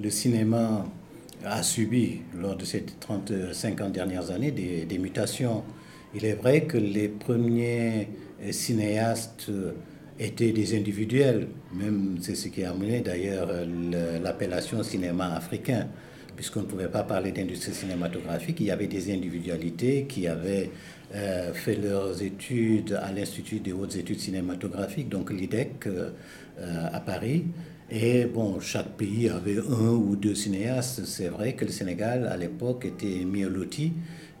Le cinéma a subi, lors de ces 30-50 dernières années, des, mutations. Il est vrai que les premiers cinéastes étaient des individuels, même c'est ce qui a amené d'ailleurs l'appellation cinéma africain, puisqu'on ne pouvait pas parler d'industrie cinématographique, il y avait des individualités qui avaient euh, fait leurs études à l'Institut des hautes études cinématographiques, donc l'IDEC euh, à Paris, et bon, chaque pays avait un ou deux cinéastes. C'est vrai que le Sénégal, à l'époque, était mieux loti,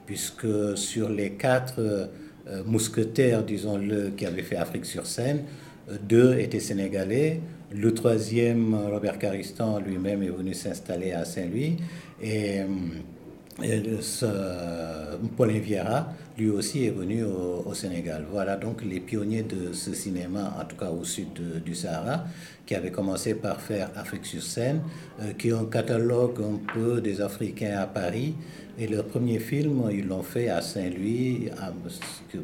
puisque sur les quatre euh, mousquetaires, disons-le, qui avaient fait Afrique sur scène, euh, deux étaient sénégalais. Le troisième, Robert Caristan, lui-même est venu s'installer à Saint-Louis. Et, euh, et Paulin Vieira, lui aussi, est venu au, Sénégal. Voilà donc les pionniers de ce cinéma, en tout cas au sud du Sahara, qui avaient commencé par faire Afrique sur scène, euh, qui ont catalogue un peu des Africains à Paris. Et leur premier film, ils l'ont fait à Saint-Louis, à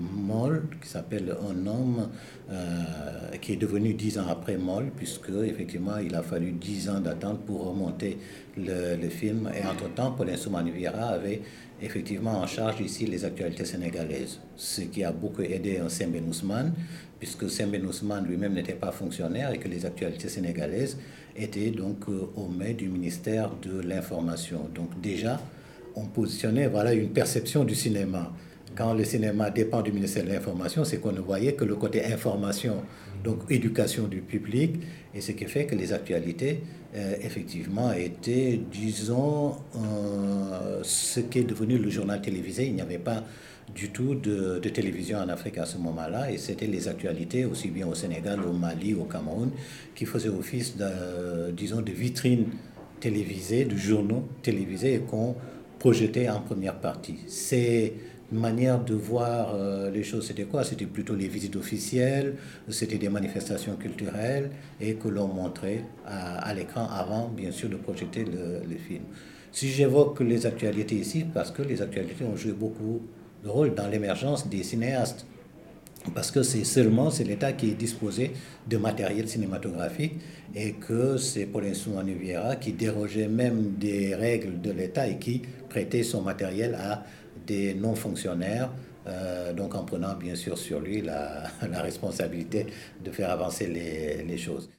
Moll, qui s'appelle Un homme, euh, qui est devenu dix ans après Moll, puisque effectivement il a fallu dix ans d'attente pour remonter le, film. Et entre-temps, Paulin Soumane Vieira avait effectivement en charge ici les actualités sénégalaises, ce qui a beaucoup aidé un Semben Ousmane, puisque Semben Ousmane lui-même n'était pas fonctionnaire et que les actualités sénégalaises étaient donc euh, au mai du ministère de l'Information. Donc déjà, on positionnait voilà, une perception du cinéma. Quand le cinéma dépend du ministère de l'Information, c'est qu'on ne voyait que le côté information, donc éducation du public, et ce qui fait que les actualités, euh, effectivement, étaient, disons, euh, ce qui est devenu le journal télévisé. Il n'y avait pas du tout de, télévision en Afrique à ce moment-là, et c'était les actualités, aussi bien au Sénégal, au Mali, au Cameroun, qui faisaient office, de, disons, de vitrines télévisées, de journaux télévisés, et qu'on projeté en première partie. C'est manière de voir euh, les choses, c'était quoi? C'était plutôt les visites officielles, c'était des manifestations culturelles et que l'on montrait à, l'écran avant, bien sûr, de projeter le, film. Si j'évoque les actualités ici, parce que les actualités ont joué beaucoup de rôle dans l'émergence des cinéastes. Parce que c'est seulement c'est l'État qui est disposé de matériel cinématographique et que c'est Paulin Soumane Vieira qui dérogeait même des règles de l'État et qui prêtait son matériel à des non-fonctionnaires, euh, donc en prenant bien sûr sur lui la, responsabilité de faire avancer les choses.